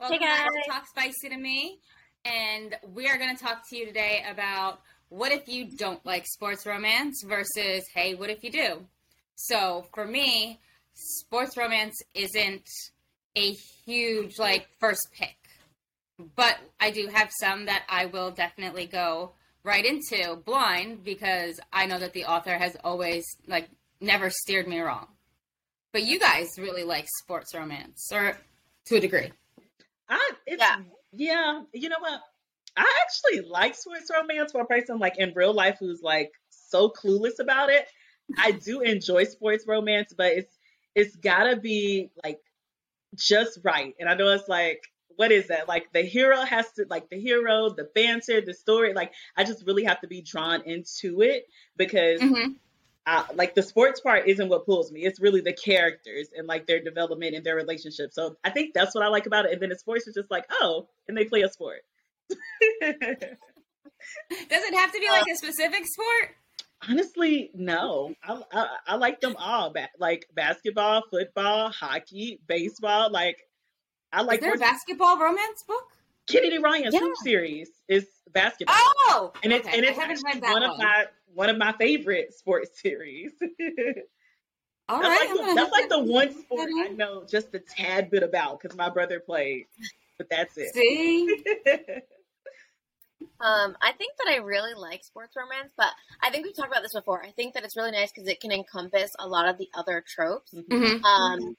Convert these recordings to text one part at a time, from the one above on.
Welcome hey guys. to Talk Spicy to Me. And we are going to talk to you today about what if you don't like sports romance versus, hey, what if you do? So for me, sports romance isn't a huge, like, first pick. But I do have some that I will definitely go right into blind because I know that the author has always, like, never steered me wrong. But you guys really like sports romance, or to a degree. I it's yeah. yeah, you know what? I actually like sports romance for a person like in real life who's like so clueless about it. I do enjoy sports romance, but it's it's gotta be like just right. And I know it's like what is that? Like the hero has to like the hero, the banter, the story. Like I just really have to be drawn into it because mm-hmm like the sports part isn't what pulls me. It's really the characters and like their development and their relationship. So I think that's what I like about it. And then the sports is just like, oh, and they play a sport. Does it have to be like a specific sport? Honestly, no. I, I, I like them all. Ba- like basketball, football, hockey, baseball. Like I like. Is there a basketball romance book? Kennedy Ryan's yeah. series is basketball. Oh, and it's okay. and it's one, one of my one of my favorite sports series. All that's right, like the, that's like the one sport I know just a tad bit about because my brother played, but that's it. See. um, I think that I really like sports romance, but I think we've talked about this before. I think that it's really nice because it can encompass a lot of the other tropes. Mm-hmm. Um,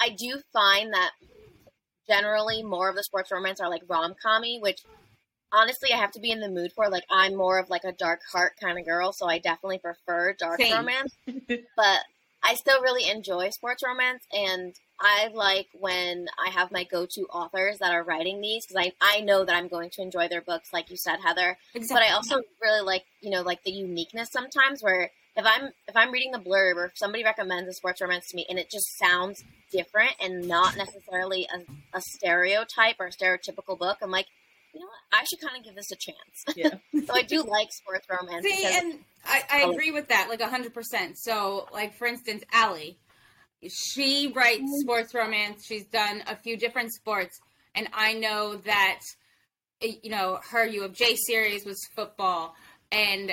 I do find that generally more of the sports romance are like rom commy, which honestly I have to be in the mood for. Like I'm more of like a dark heart kind of girl, so I definitely prefer dark Same. romance. but I still really enjoy sports romance, and I like when I have my go-to authors that are writing these because I I know that I'm going to enjoy their books, like you said, Heather. Exactly. But I also really like you know like the uniqueness sometimes where if I'm if I'm reading the blurb or if somebody recommends a sports romance to me and it just sounds different and not necessarily a, a stereotype or a stereotypical book, I'm like, you know what? I should kind of give this a chance. Yeah. so I do like sports romance. See, and I, I agree with that, like hundred percent. So, like for instance, Allie, she writes mm-hmm. sports romance. She's done a few different sports, and I know that you know her U of J series was football, and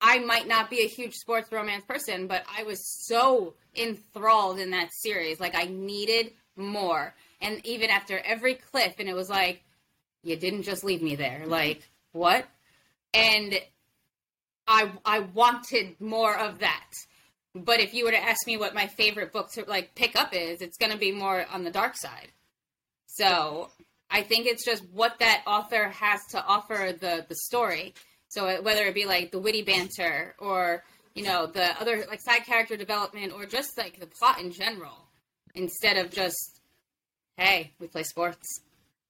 I might not be a huge sports romance person, but I was so enthralled in that series. Like I needed more. And even after every cliff, and it was like, you didn't just leave me there. Like, what? And I I wanted more of that. But if you were to ask me what my favorite book to like pick up is, it's going to be more on the dark side. So I think it's just what that author has to offer the the story. So whether it be like the witty banter or you know the other like side character development or just like the plot in general, instead of just hey we play sports.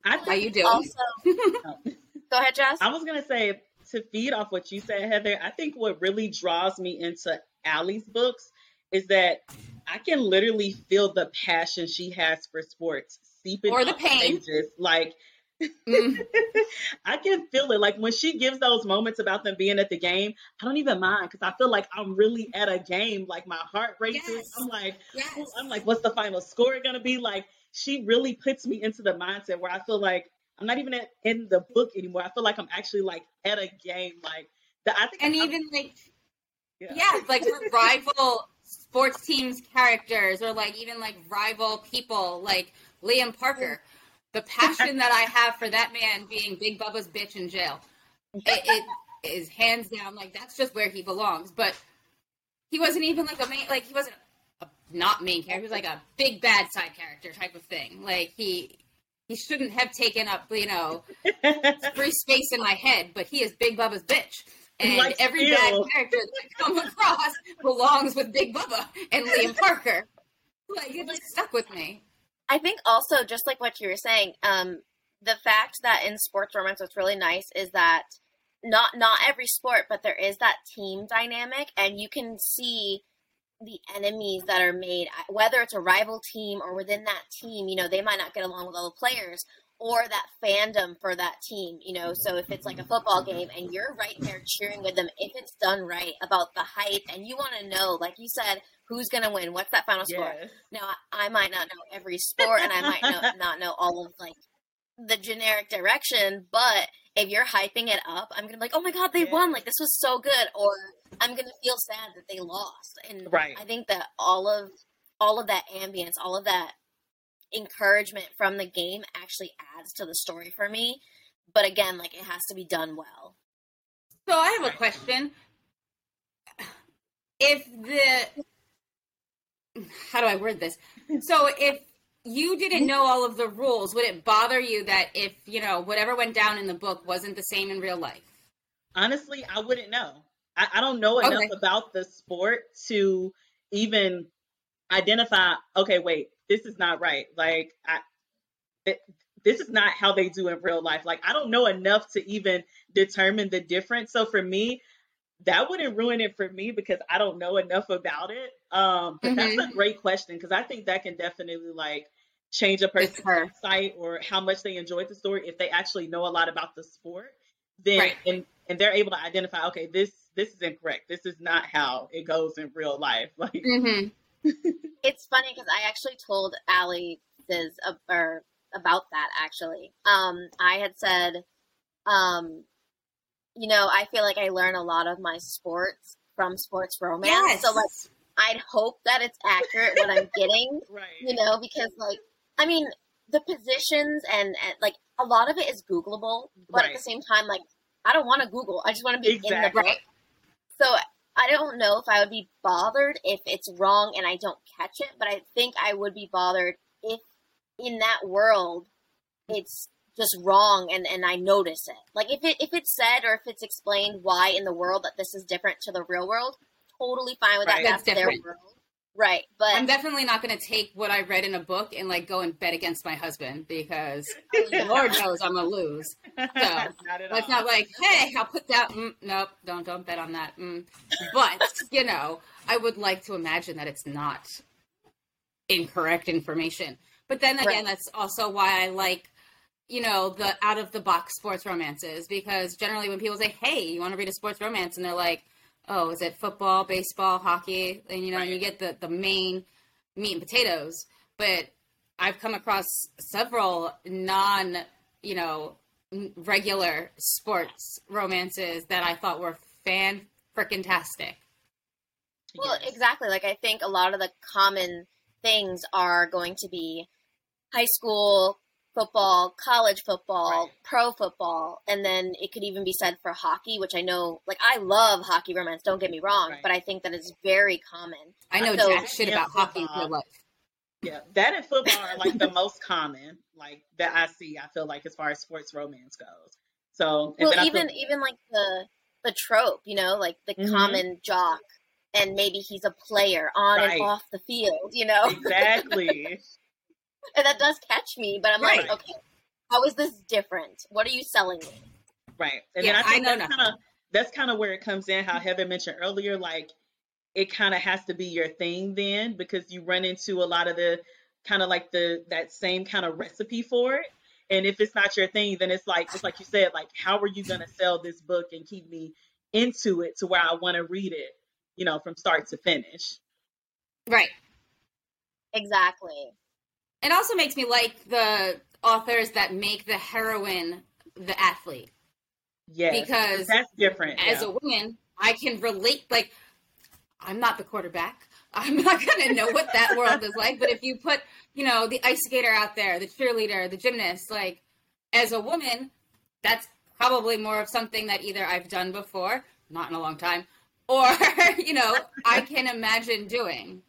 I How you do. Also, go ahead, Jess. I was gonna say to feed off what you said, Heather. I think what really draws me into Allie's books is that I can literally feel the passion she has for sports seeping or the pain. Pages. Like mm. I can feel it. Like when she gives those moments about them being at the game, I don't even mind because I feel like I'm really at a game. Like my heart races. Yes. I'm like, yes. I'm like, what's the final score gonna be? Like she really puts me into the mindset where I feel like I'm not even at, in the book anymore. I feel like I'm actually like at a game. Like the, I think, and I'm, even like yeah, yeah like rival sports teams characters or like even like rival people like Liam Parker. The passion that I have for that man being Big Bubba's bitch in jail, it, it is hands down like that's just where he belongs. But he wasn't even like a main like he wasn't not main character. He was like a big bad side character type of thing. Like he he shouldn't have taken up you know free space in my head, but he is Big Bubba's bitch. And like every you. bad character that I come across belongs with Big Bubba and Liam Parker. Like it just stuck with me. I think also just like what you were saying, um, the fact that in sports romance what's really nice is that not not every sport, but there is that team dynamic and you can see the enemies that are made, whether it's a rival team or within that team, you know, they might not get along with all the players or that fandom for that team, you know. So if it's like a football game and you're right there cheering with them, if it's done right about the hype and you want to know, like you said, who's going to win, what's that final score? Now, I might not know every sport and I might know, not know all of like the generic direction, but if you're hyping it up, I'm gonna be like, oh my god, they yeah. won! Like this was so good, or I'm gonna feel sad that they lost. And right. I think that all of all of that ambience, all of that encouragement from the game actually adds to the story for me. But again, like it has to be done well. So I have a question. If the how do I word this? So if you didn't know all of the rules, would it bother you that if, you know, whatever went down in the book wasn't the same in real life? Honestly, I wouldn't know. I, I don't know enough okay. about the sport to even identify, okay, wait, this is not right. Like, I, it, this is not how they do in real life. Like, I don't know enough to even determine the difference. So for me, that wouldn't ruin it for me because I don't know enough about it. Um, but mm-hmm. that's a great question because I think that can definitely like change a person's insight or how much they enjoyed the story if they actually know a lot about the sport. Then right. and and they're able to identify, okay, this this is incorrect. This is not how it goes in real life. Like, mm-hmm. it's funny because I actually told Allie this uh, or about that actually. Um, I had said, um, you know, I feel like I learn a lot of my sports from sports romance. Yes. So like I'd hope that it's accurate what I'm getting. right. You know, because like I mean, the positions and, and like a lot of it is Googleable, but right. at the same time, like I don't want to Google. I just want to be exactly. in the book. So I don't know if I would be bothered if it's wrong and I don't catch it, but I think I would be bothered if in that world it's just wrong and, and I notice it. Like if it if it's said or if it's explained why in the world that this is different to the real world, totally fine with right. that. That's, That's their world. Right. But I'm definitely not gonna take what I read in a book and like go and bet against my husband because. Lord knows I'm gonna lose. So not it's not like, hey, I'll put that mm, nope, don't don't bet on that. Mm. But, you know, I would like to imagine that it's not incorrect information. But then again, right. that's also why I like you know, the out of the box sports romances because generally when people say, "Hey, you want to read a sports romance?" and they're like, "Oh, is it football, baseball, hockey?" and you know, right. and you get the the main meat and potatoes. But I've come across several non, you know, regular sports romances that I thought were fan freaking tastic. Well, yes. exactly. Like I think a lot of the common things are going to be high school football, college football, right. pro football, and then it could even be said for hockey, which I know, like I love hockey romance. Don't get me wrong, right. but I think that it's very common. I know so, jack shit about hockey in real life. Yeah, that and football are like the most common, like that I see. I feel like as far as sports romance goes. So well, even feel- even like the the trope, you know, like the mm-hmm. common jock, and maybe he's a player on right. and off the field, you know. Exactly. And that does catch me, but I'm right. like, okay, how is this different? What are you selling me? Right. And yeah, then I think I that's kind of that's kind of where it comes in. How Heather mentioned earlier, like it kind of has to be your thing then because you run into a lot of the kind of like the that same kind of recipe for it. And if it's not your thing, then it's like just like you said, like how are you going to sell this book and keep me into it to where I want to read it, you know, from start to finish. Right. Exactly. It also makes me like the authors that make the heroine the athlete. Yeah, because that's different. As yeah. a woman, I can relate. Like, I'm not the quarterback. I'm not going to know what that world is like. But if you put, you know, the ice skater out there, the cheerleader, the gymnast, like, as a woman, that's probably more of something that either I've done before, not in a long time, or, you know, I can imagine doing.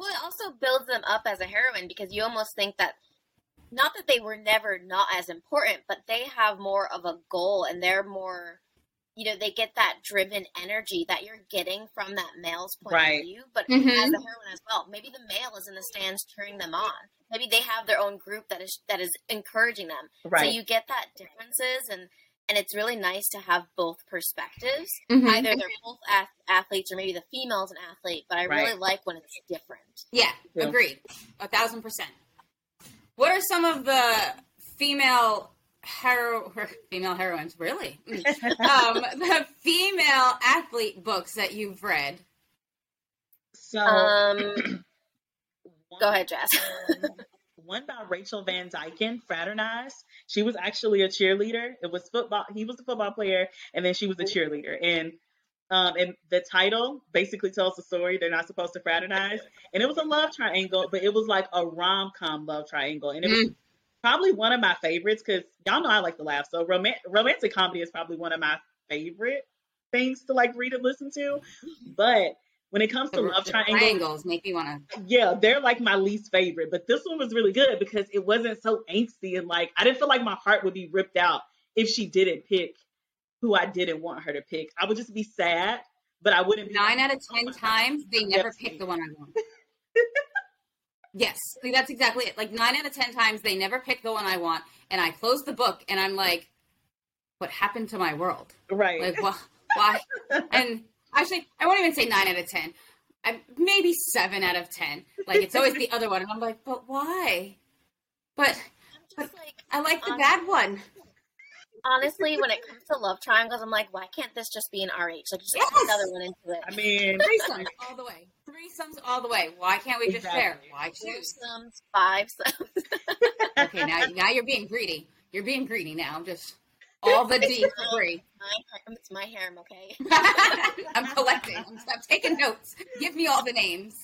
Well, it also builds them up as a heroine because you almost think that not that they were never not as important, but they have more of a goal and they're more you know, they get that driven energy that you're getting from that male's point right. of view, but mm-hmm. as a heroine as well. Maybe the male is in the stands cheering them on. Maybe they have their own group that is that is encouraging them. Right. So you get that differences and and it's really nice to have both perspectives. Mm-hmm. Either they're both athletes or maybe the female's an athlete, but I right. really like when it's different. Yeah, yeah, agreed. A thousand percent. What are some of the female hero female heroines really um, the female athlete books that you've read so um, go ahead jess one by Rachel Van Dyken fraternized. She was actually a cheerleader. It was football. He was a football player, and then she was a cheerleader. And um, and the title basically tells the story. They're not supposed to fraternize, and it was a love triangle, but it was like a rom com love triangle, and it was mm. probably one of my favorites because y'all know I like to laugh. So rom- romantic comedy is probably one of my favorite things to like read and listen to. But when it comes to the, love triangles, triangles, make me want to. Yeah, they're like my least favorite. But this one was really good because it wasn't so angsty and like I didn't feel like my heart would be ripped out if she didn't pick who I didn't want her to pick. I would just be sad, but I wouldn't. Nine out of oh ten times, they never pick the one I want. yes, like that's exactly it. Like nine out of ten times, they never pick the one I want, and I close the book, and I'm like, "What happened to my world?" Right? Like, wh- why? and actually, I won't even say nine out of ten. I, maybe seven out of ten. Like it's always the other one, and I'm like, "But why?" But, but like, I like the bad one honestly, when it comes to love triangles, I'm like, why can't this just be an RH? Like, just yes! add another one into it. I mean, threesomes all the way. Threesomes all the way. Why can't we just exactly. share? Why choose? Threesomes, five sums. okay, now now you're being greedy. You're being greedy now. I'm just all the D for free. It's my harem, okay? I'm collecting. I'm, I'm, taking notes. Give me all the names.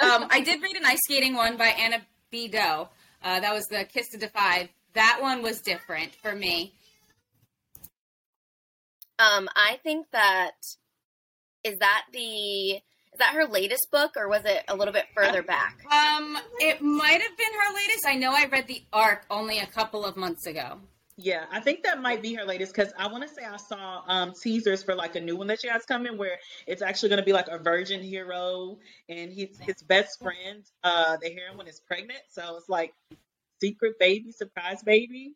Um, I did read an ice skating one by Anna B. Doe. Uh, that was the Kiss to Defy. That one was different for me. Um, I think that is that the is that her latest book or was it a little bit further back? Um, it might have been her latest. I know I read the arc only a couple of months ago. Yeah, I think that might be her latest because I want to say I saw um, teasers for like a new one that she has coming where it's actually going to be like a virgin hero and he's his best friend, uh, the heroine is pregnant. So it's like secret baby, surprise baby.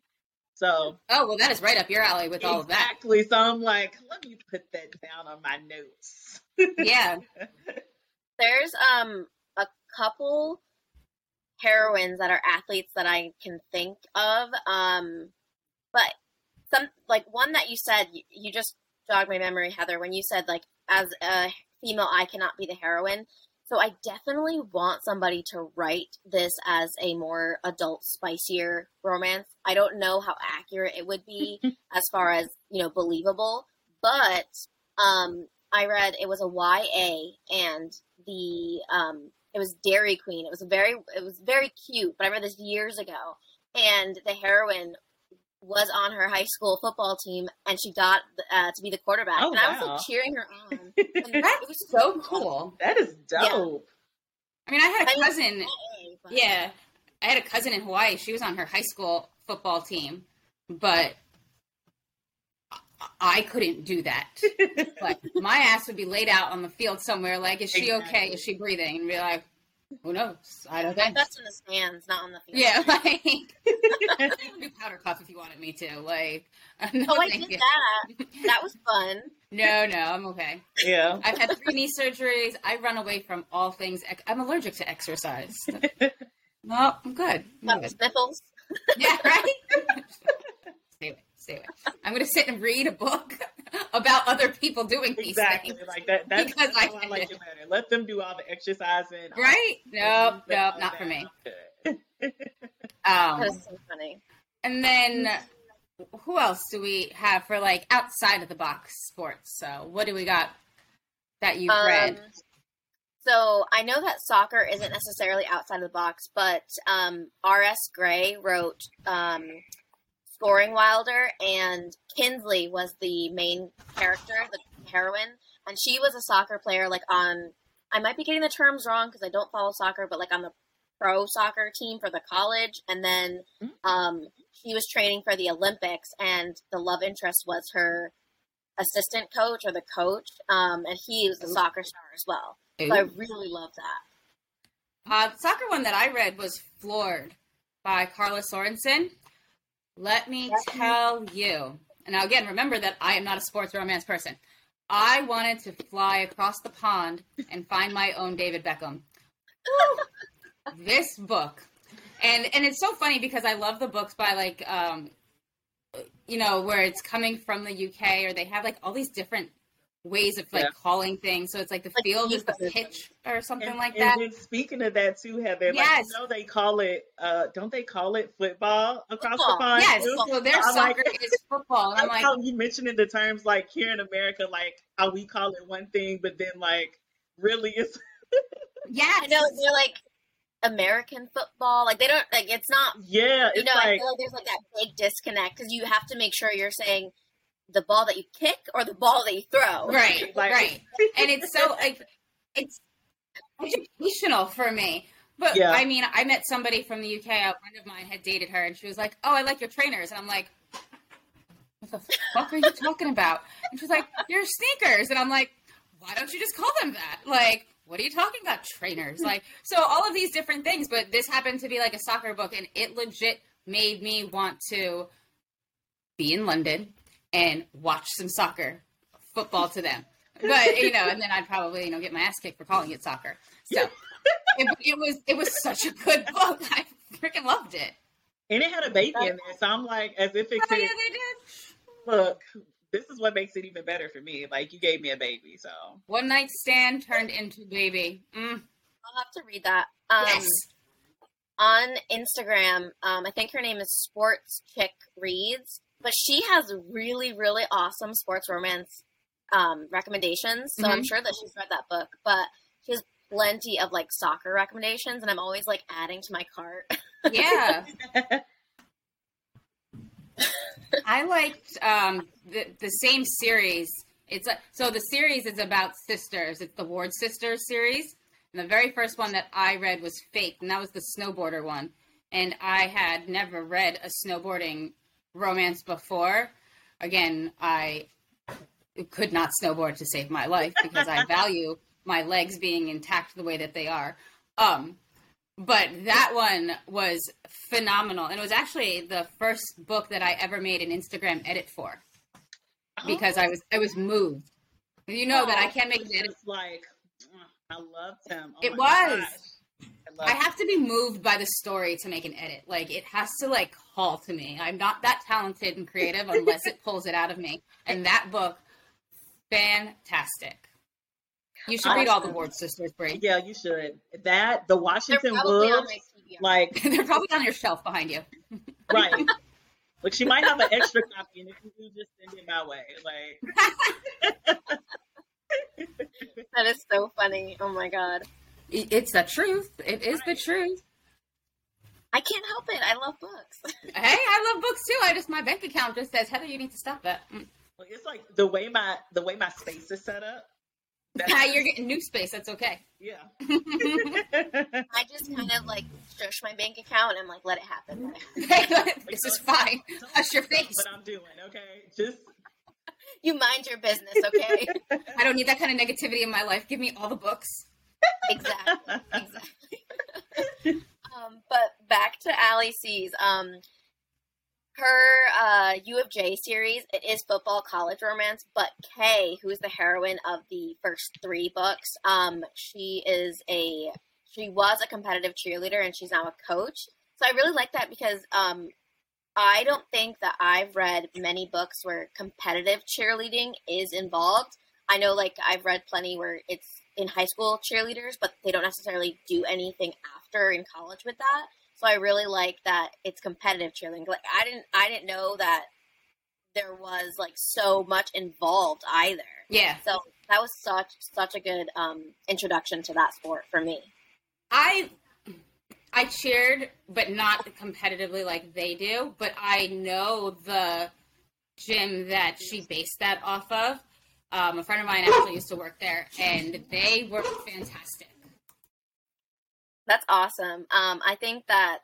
So Oh well that is right up your alley with exactly. all of that. Exactly. So I'm like, let me put that down on my notes. yeah. There's um a couple heroines that are athletes that I can think of. Um but some like one that you said you, you just jogged my memory, Heather, when you said like as a female I cannot be the heroine. So I definitely want somebody to write this as a more adult, spicier romance. I don't know how accurate it would be as far as, you know, believable, but um I read it was a YA and the um it was Dairy Queen. It was very it was very cute, but I read this years ago. And the heroine was on her high school football team and she got uh, to be the quarterback. Oh, and I was like cheering her on. And That's was so cool. That is dope. Yeah. I mean, I had a cousin. yeah. I had a cousin in Hawaii. She was on her high school football team, but I couldn't do that. like my ass would be laid out on the field somewhere. Like, is she exactly. okay? Is she breathing? And be like, who knows? I don't know. That's in the stands, not on the field. Yeah, like do powder puff if you wanted me to. Like, no, oh, I did you. that. That was fun. No, no, I'm okay. Yeah, I've had three knee surgeries. I run away from all things. I'm allergic to exercise. no, I'm good. I'm good. Sniffles. Yeah, right. Stay away. Stay away. I'm going to sit and read a book about other people doing these exactly. things. Like that. That's because I, I like it better. Let them do all the exercising. Right? Nope. Nope. Not for me. um, That's so funny. And then who else do we have for like outside of the box sports? So what do we got that you've um, read? So I know that soccer isn't necessarily outside of the box, but um, R.S. Gray wrote um, Scoring Wilder, and Kinsley was the main character, the heroine, and she was a soccer player, like on. I might be getting the terms wrong because I don't follow soccer, but like on the pro soccer team for the college, and then mm-hmm. um, she was training for the Olympics, and the love interest was her assistant coach or the coach, um, and he was a soccer star as well. So I really love that. Uh, the soccer one that I read was Floored by Karla Sorensen. Let me tell you. And now, again, remember that I am not a sports romance person. I wanted to fly across the pond and find my own David Beckham. this book, and and it's so funny because I love the books by like, um, you know, where it's coming from the UK or they have like all these different ways of like yeah. calling things. So it's like the like field is the pitch or something and, like and that. And speaking of that too, Heather, yes. like you know they call it uh don't they call it football across football. the pond? Yes, so their soccer like, is football. I'm like how you mentioning the terms like here in America, like how we call it one thing, but then like really it's Yeah. I know they're like American football. Like they don't like it's not. Yeah, you know, like, I feel like there's like that big disconnect because you have to make sure you're saying the ball that you kick or the ball that you throw. Right, like, right. And it's so like it's educational for me. But yeah. I mean, I met somebody from the UK. A friend of mine had dated her, and she was like, "Oh, I like your trainers," and I'm like, "What the fuck are you talking about?" And she's like, "Your sneakers," and I'm like, "Why don't you just call them that?" Like, what are you talking about, trainers? Like, so all of these different things. But this happened to be like a soccer book, and it legit made me want to be in London and watch some soccer, football to them. But you know, and then I'd probably you know get my ass kicked for calling it soccer. So it, it was it was such a good book. I freaking loved it. And it had a baby in there, so I'm like, as if it oh, could. yeah, they did. Look, this is what makes it even better for me. Like you gave me a baby, so one night stand turned into baby. Mm. I'll have to read that. Um, yes. On Instagram, um, I think her name is Sports Chick Reads but she has really, really awesome sports romance um, recommendations. So mm-hmm. I'm sure that she's read that book, but she has plenty of like soccer recommendations, and I'm always like adding to my cart. yeah. I liked um, the the same series. It's a, so the series is about sisters. It's the Ward Sisters series, and the very first one that I read was Fake, and that was the snowboarder one. And I had never read a snowboarding romance before. Again, I could not snowboard to save my life because I value my legs being intact the way that they are. Um, but that one was phenomenal, and it was actually the first book that I ever made an Instagram edit for because oh. I was I was moved. You know oh, that I can't make an edit. Like I loved him. Oh it was. Gosh. I, I have to be moved by the story to make an edit. Like it has to like call to me. I'm not that talented and creative unless it pulls it out of me. And that book, fantastic. You should read all the Ward Sisters, Brie. Yeah, you should. That the Washington Wolves, like they're probably on your shelf behind you. right. Like she might have an extra copy, and if you do, just send it my way. Like that is so funny. Oh my god. It's the truth. It is right. the truth. I can't help it. I love books. hey, I love books too. I just my bank account just says Heather, you need to stop that. Mm. Well, it's like the way my the way my space is set up. Yeah, you're getting new space. That's okay. Yeah. I just kind of like shush my bank account and like let it happen. this is fine. Hush your face. What I'm doing, okay? Just you mind your business, okay? I don't need that kind of negativity in my life. Give me all the books exactly. Exactly. um, but back to Allie C's. Um, her uh, U of J series, it is football college romance, but Kay, who is the heroine of the first three books, um, she is a she was a competitive cheerleader and she's now a coach. So I really like that because um, I don't think that I've read many books where competitive cheerleading is involved. I know, like I've read plenty where it's in high school cheerleaders, but they don't necessarily do anything after in college with that. So I really like that it's competitive cheerleading. Like I didn't I didn't know that there was like so much involved either. Yeah. So that was such such a good um, introduction to that sport for me. I I cheered, but not competitively like they do. But I know the gym that she based that off of. Um, a friend of mine actually used to work there, and they were fantastic. That's awesome. Um, I think that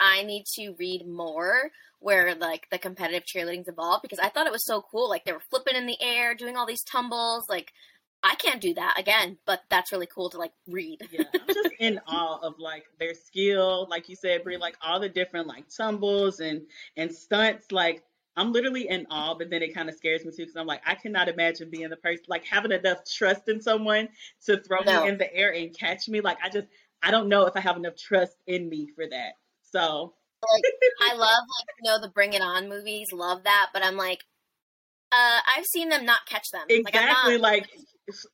I need to read more where like the competitive cheerleading's involved because I thought it was so cool. Like they were flipping in the air, doing all these tumbles. Like I can't do that again, but that's really cool to like read. yeah, I'm just in awe of like their skill, like you said, Brie, like all the different like tumbles and and stunts. Like I'm literally in awe, but then it kind of scares me too because I'm like, I cannot imagine being the person, like having enough trust in someone to throw no. me in the air and catch me. Like, I just, I don't know if I have enough trust in me for that. So, like, I love, like, you know, the Bring It On movies, love that, but I'm like, Uh, I've seen them not catch them. Exactly. Like, like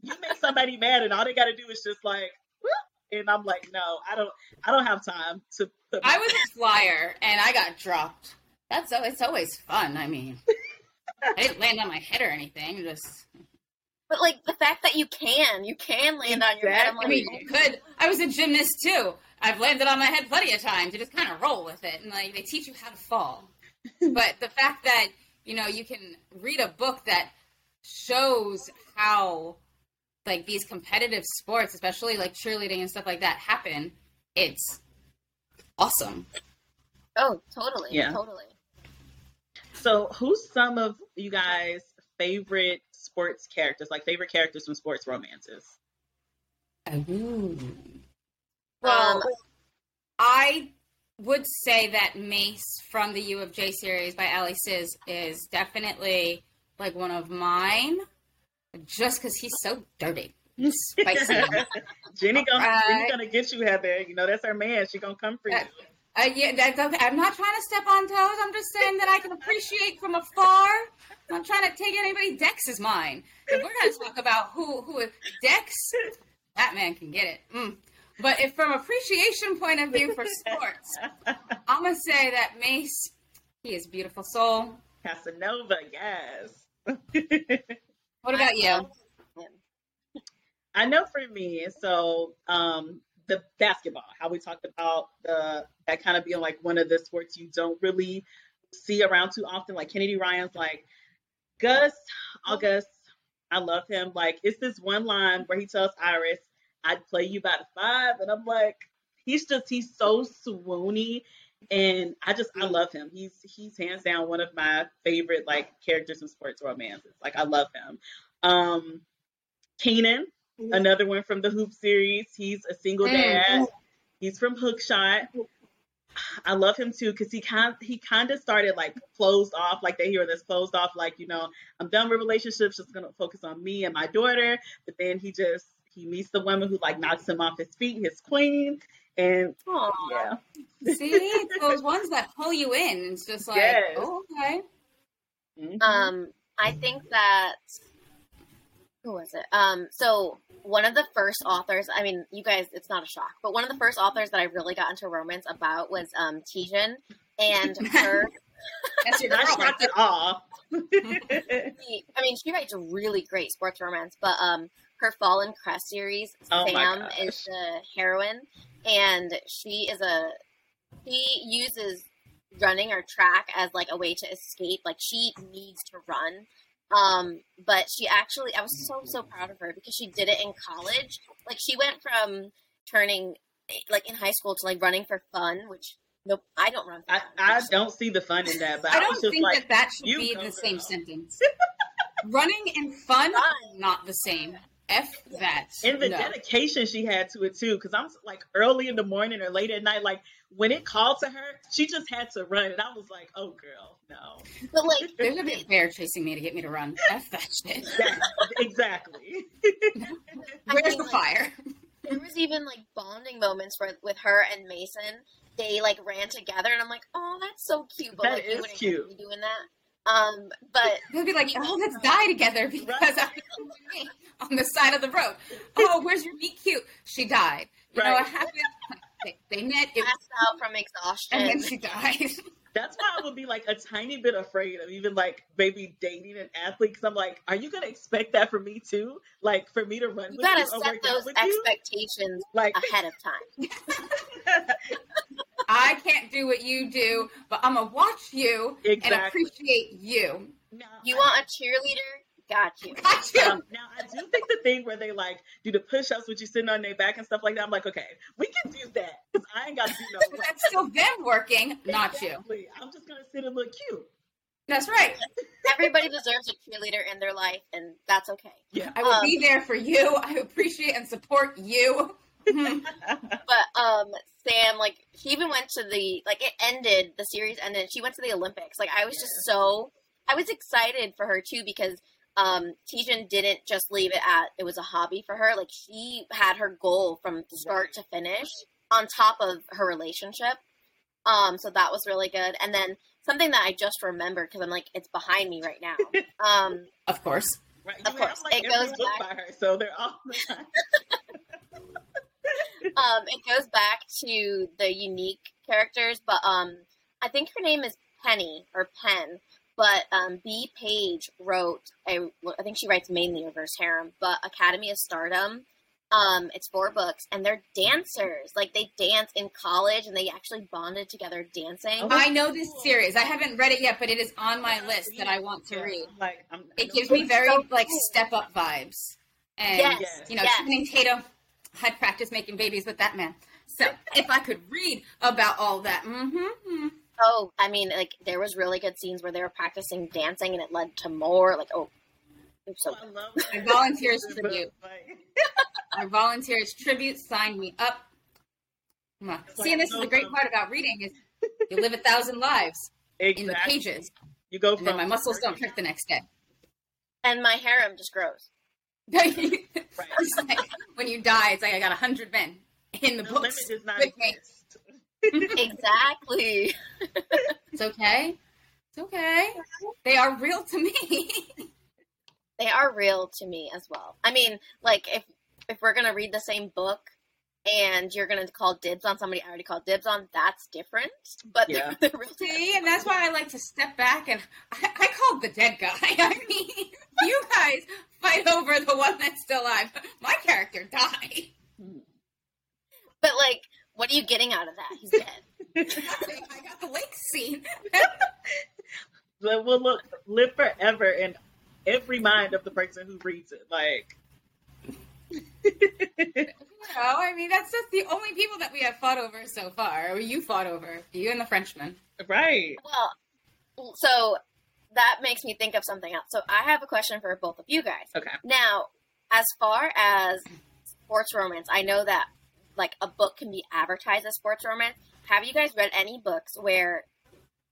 you make somebody mad, and all they got to do is just like, and I'm like, no, I don't, I don't have time to. I was a flyer, and I got dropped. That's it's always fun. I mean, I didn't land on my head or anything. Just. But like the fact that you can, you can land on your head. Like, I mean, you could. I was a gymnast too. I've landed on my head plenty of times. You just kind of roll with it, and like they teach you how to fall. but the fact that you know you can read a book that shows how like these competitive sports, especially like cheerleading and stuff like that, happen, it's awesome. Oh, totally. Yeah. Totally. So, who's some of you guys' favorite sports characters, like favorite characters from sports romances? Ooh. Well, um, I would say that Mace from the U of J series by Ali Ciz is definitely like one of mine, just because he's so dirty. Spicy. Jenny gonna, uh, Jenny gonna get you, Heather. You know that's her man. She gonna come for you. Uh, yeah, that's okay. I'm not trying to step on toes. I'm just saying that I can appreciate from afar. I'm not trying to take anybody Dex's mind. If we're gonna talk about who who is Dex, that man can get it. Mm. But if from appreciation point of view for sports, I'm gonna say that Mace, he is beautiful soul. Casanova, yes. what about you? I know for me, so um, the basketball, how we talked about the that kind of being like one of the sports you don't really see around too often. Like Kennedy Ryan's like Gus August, I love him. Like it's this one line where he tells Iris, I'd play you by the five. And I'm like, he's just he's so swoony. And I just I love him. He's he's hands down one of my favorite like characters in sports romances. Like I love him. Um Kanan, mm-hmm. another one from the Hoop series. He's a single mm, dad. Mm-hmm. He's from Hookshot. I love him too because he kind he kind of started like closed off, like they hear this closed off, like you know I'm done with relationships, just gonna focus on me and my daughter. But then he just he meets the woman who like knocks him off his feet, his queen, and Aww. yeah. See, those ones that pull you in. It's just like, yes. oh, okay. Mm-hmm. Um, I think that who was it? Um, so one of the first authors, I mean, you guys, it's not a shock, but one of the first authors that I really got into romance about was um Tijan and her. That's your not shocked at all. I mean, she writes a really great sports romance, but um, her Fallen Crest series, oh Sam is the heroine, and she is a she uses running or track as like a way to escape. Like she needs to run. Um, but she actually I was so so proud of her because she did it in college. Like she went from turning like in high school to like running for fun, which Nope, I don't run. I, I don't see the fun in that. But I, I don't think like, that that should be the same sentence. Running and fun, fun, not the same. F that. And the no. dedication she had to it too, because I'm like early in the morning or late at night, like when it called to her, she just had to run, and I was like, "Oh, girl, no." But like, there's gonna be a bear chasing me to get me to run. F that shit. exactly. Where's mean, the like, fire? There was even like bonding moments where with her and Mason. They like ran together, and I'm like, "Oh, that's so cute." But that like, is cute. Be doing that. Um, but they'll be like, "Oh, let's die together because right. on the side of the road." Oh, where's your meet cute? She died. You right. know what happened? They, they met. It passed out from exhaustion, and then she died. That's why I would be like a tiny bit afraid of even like maybe dating an athlete because I'm like, are you gonna expect that from me too? Like for me to run? You gotta you set those expectations you? like ahead of time. I can't do what you do, but I'm gonna watch you exactly. and appreciate you. No, you I, want a cheerleader? Got you. Got you. Um, now I do think the thing where they like do the push-ups with you sitting on their back and stuff like that. I'm like, okay, we can do that because I ain't got to do no. That's still them working, not exactly. you. I'm just gonna sit and look cute. That's right. Everybody deserves a cheerleader in their life, and that's okay. Yeah, I will um, be there for you. I appreciate and support you. but um, Sam, like, she even went to the like it ended. The series ended. She went to the Olympics. Like, I was just so I was excited for her too because um Tijan didn't just leave it at it was a hobby for her. Like, she had her goal from start to finish on top of her relationship. Um, so that was really good. And then something that I just remembered because I'm like, it's behind me right now. Um, of course. Right. Of You course. like, It goes back- by her, so they're all the um, it goes back to the unique characters, but um, I think her name is Penny or Pen. But um, B. Page wrote a. well, I think she writes mainly reverse harem, but Academy of Stardom. Um, it's four books, and they're dancers. Like they dance in college, and they actually bonded together dancing. Oh, I know this series. I haven't read it yet, but it is on my list that I want to Yeah, read. Like, I'm, It gives me very so like cool. step up vibes. And Yes, you know, yes. Channing Tatum had practice making babies with that man. So if I could read about all that, mm-hmm. Oh, I mean, like there was really good scenes where they were practicing dancing, and it led to more. Like, oh, it was so oh, I love I that. volunteer as But, tribute. Our volunteers tribute signed me up. Come on. See, and this is the great part about reading is you live a thousand lives in the pages, You go and from then my muscles don't trick the next day. and my harem just grows. It's like, when you die, it's like I got a hundred men in the The limit books does not with me. Exist. exactly. It's okay. It's okay. They are real to me. They are real to me as well. I mean, like if if we're gonna read the same book and you're gonna call dibs on somebody I already called dibs on, that's different. But Yeah. they're, they're real to me. See, and that's why I like to step back and I, I called the dead guy. I mean, you guys fight over the one that's still alive. My character died. But like, what are you getting out of that? He's dead. I got the lake scene. That will look live forever in every mind of the person who reads it. Like, No, oh, I mean that's just the only people that we have fought over so far. Or you fought over you and the Frenchman. right? Well, so that makes me think of something else. So I have a question for both of you guys. Okay. Now, as far as sports romance, I know that like a book can be advertised as sports romance. Have you guys read any books where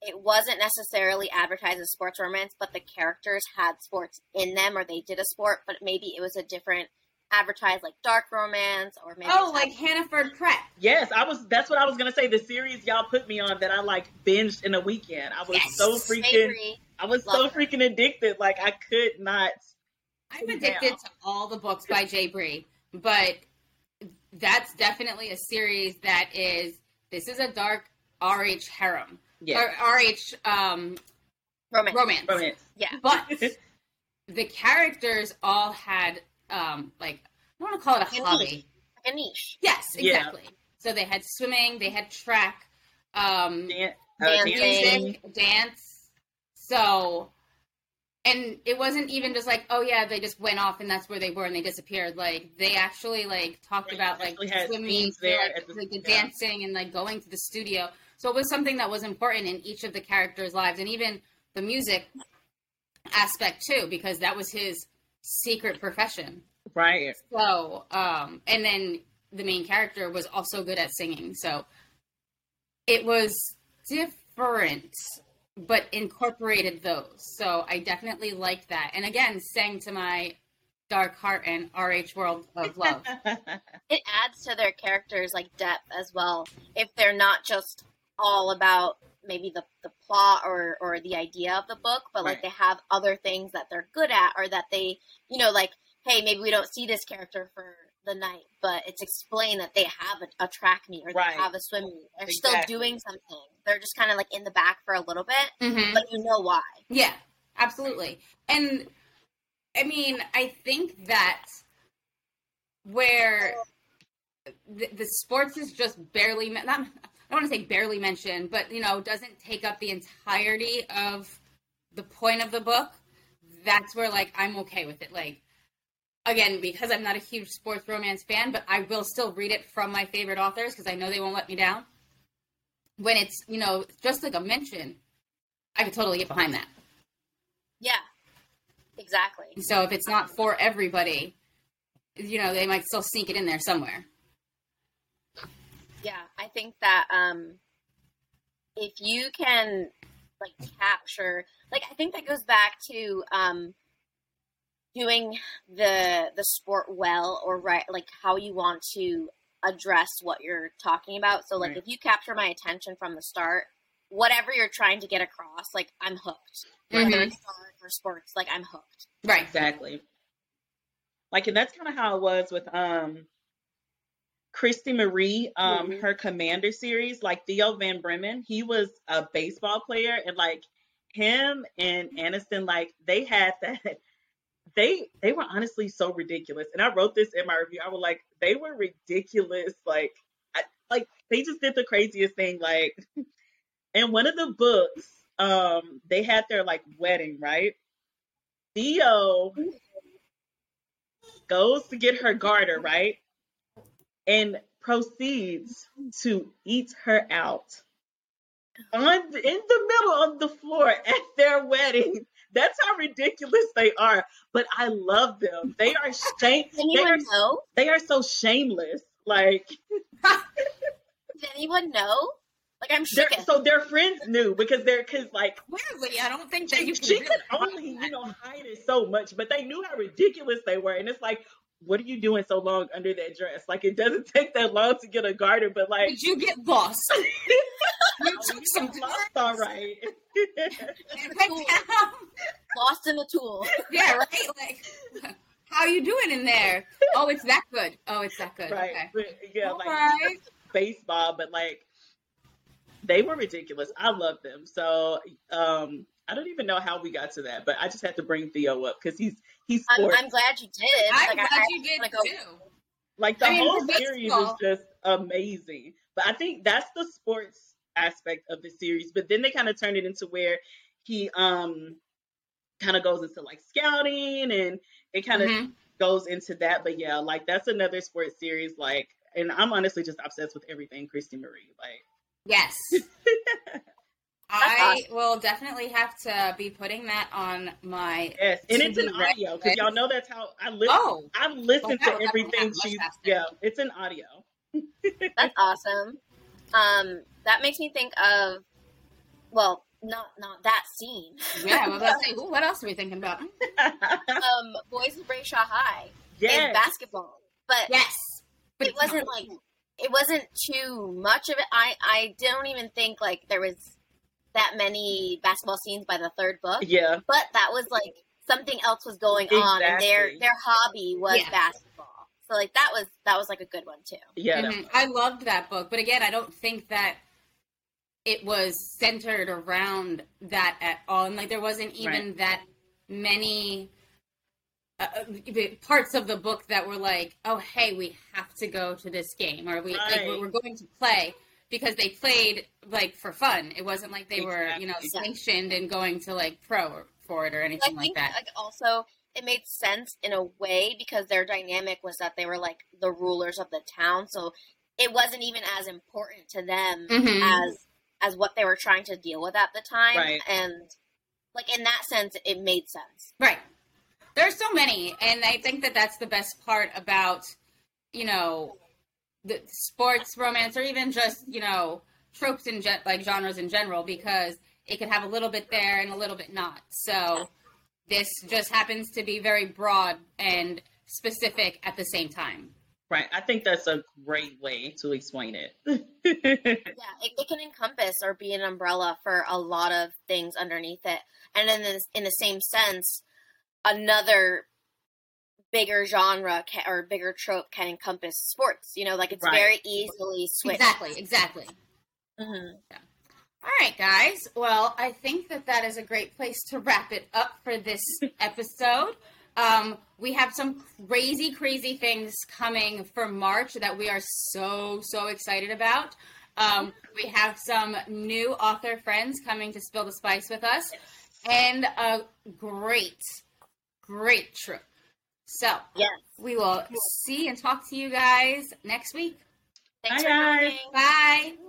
it wasn't necessarily advertised as sports romance, but the characters had sports in them, or they did a sport, but maybe it was a different advertised like dark romance, or maybe Oh, it's like Hannaford Prep. Yes, I was. That's what I was gonna say. The series y'all put me on that I like binged in a weekend. I was Yes. so freaking. Avery. I was so her. freaking addicted. Like I could not. I'm addicted to all the books by J. Bree, but that's definitely a series that is this is a dark RH harem Yeah. or RH um, romance. romance. Romance. Yeah. But the characters all had um, like I don't want to call it a A hobby. niche. Like a niche. Yes, Yeah. exactly. So they had swimming, they had track, um, Dan- uh, Dancing. dancing. music, dance. So, and it wasn't even just like, oh yeah, they just went off and that's where they were and they disappeared. Like they actually like talked Right, about like swimming, there like, the- like the yeah. dancing and like going to the studio. So it was something that was important in each of the characters' lives and even the music aspect too, because that was his secret profession. Right. So, um, and then the main character was also good at singing. So it was different, but incorporated those. So I definitely liked that. And again, sang to my dark heart and RH world of love. it adds to their characters like depth as well if they're not just all about maybe the, the plot or, or the idea of the book but like Right. they have other things that they're good at or that they you know like hey maybe we don't see this character for the night but it's explained that they have a, a track meet or Right. they have a swim meet they're still doing something they're just kind of like in the back for a little bit Mhm. but you know why Yeah, absolutely. And I mean, I think that where the, the sports is just barely not I don't want to say barely mentioned, but you know, doesn't take up the entirety of the point of the book. That's where like I'm okay with it. Like again, because I'm not a huge sports romance fan, but I will still read it from my favorite authors because I know they won't let me down. When it's, you know, just like a mention, I could totally get behind that. yeah exactly So if it's not for everybody, you know, they might still sneak it in there somewhere. Yeah, I think that um if you can like capture like I think that goes back to um doing the the sport well or right like how you want to address what you're talking about. So like Right. if you capture my attention from the start, whatever you're trying to get across, like I'm hooked. Whether Mhm. it's art or sports, like I'm hooked. Right. Exactly. Like, and that's kind of how it was with um Kristy Marie, um, Mhm. her Commander series. Like Theo Van Bremen, he was a baseball player, and like him and Aniston, like they had that. They they were honestly so ridiculous, and I wrote this in my review. I was like, they were ridiculous. Like, I, like they just did the craziest thing. Like, in one of the books, um, they had their like wedding, right? Theo goes to get her garter, right? And proceeds to eat her out on in the middle of the floor at their wedding. That's how ridiculous they are. But I love them. They are shame. Did They anyone are, know? they are so shameless. Like Did anyone know? Like I'm they're, so their friends knew because they're because like Clearly, I don't think that she, you can she could only that. you know hide it so much, but they knew how ridiculous they were, and it's like. What are you doing so long under that dress? Like it doesn't take that long to get a garter, but like Did you get lost? you took some lost all right. and went down. Lost in the tool. Yeah, right. Like, how are you doing in there? Oh, it's that good. Oh, it's that good. right. Okay. But, yeah, All like right. baseball, but like they were ridiculous. I love them. So um I don't even know how we got to that, but I just had to bring Theo up because he's he's I'm, sports. I'm glad you did. I'm like, glad I, you did wanna go- too. like the I mean, whole series is just amazing. But I think that's the sports aspect of the series. But then they kind of turned it into where he um kind of goes into like scouting and it kind of Mhm. goes into that. But yeah, like that's another sports series. Like, and I'm honestly just obsessed with everything Kristy Marie. Like, Yes. I awesome. will definitely have to be putting that on my. yes, and To it's an be audio because y'all know that's how I listen. Oh, I've listened Well, to everything she's. Yeah, it's an audio. That's awesome. Um, that makes me think of, well, not not that scene. yeah. I was about to say, ooh, what else are we thinking about? um, Boys of Brayshaw High yes. basketball, but Yes, but it it's not. wasn't like it wasn't too much of it. I I don't even think like there was that many basketball scenes by the third book, Yeah. but that was like something else was going on, and their their hobby was Yeah. basketball. So like that was that was like a good one too. Yeah. that Mhm. I loved that book, but again, I don't think that it was centered around that at all. And like, there wasn't even that many uh, uh, parts of the book that were like, "Oh, hey, we have to go to this game," or "We like, Right. we're, we're going to play." Because they played like for fun. It wasn't like they were, you know, Exactly. sanctioned and going to like pro for it or I anything like that. like also it made sense in a way because their dynamic was that they were like the rulers of the town, so it wasn't even as important to them Mhm. as as what they were trying to deal with at the time. Right. And like in that sense, it made sense. Right. There's so many, and I think that that's the best part about, you know, the sports romance or even just you know tropes in gen- like genres in general because it could have a little bit there and a little bit not. So this just happens to be very broad and specific at the same time. Right. I think that's a great way to explain it. Yeah, it, it can encompass or be an umbrella for a lot of things underneath it. And in this, in the same sense, another bigger genre ca or bigger trope can encompass sports. You know, like it's Right. very easily switched. Exactly. Exactly. hmm All right, guys. Well, I think that that is a great place to wrap it up for this episode. Um, we have some crazy, crazy things coming for March that we are so, so excited about. Um, we have some new author friends coming to spill the spice with us, and a great, great trip. So, Yes. we will see and talk to you guys next week. Thanks Bye, for guys. coming. Bye.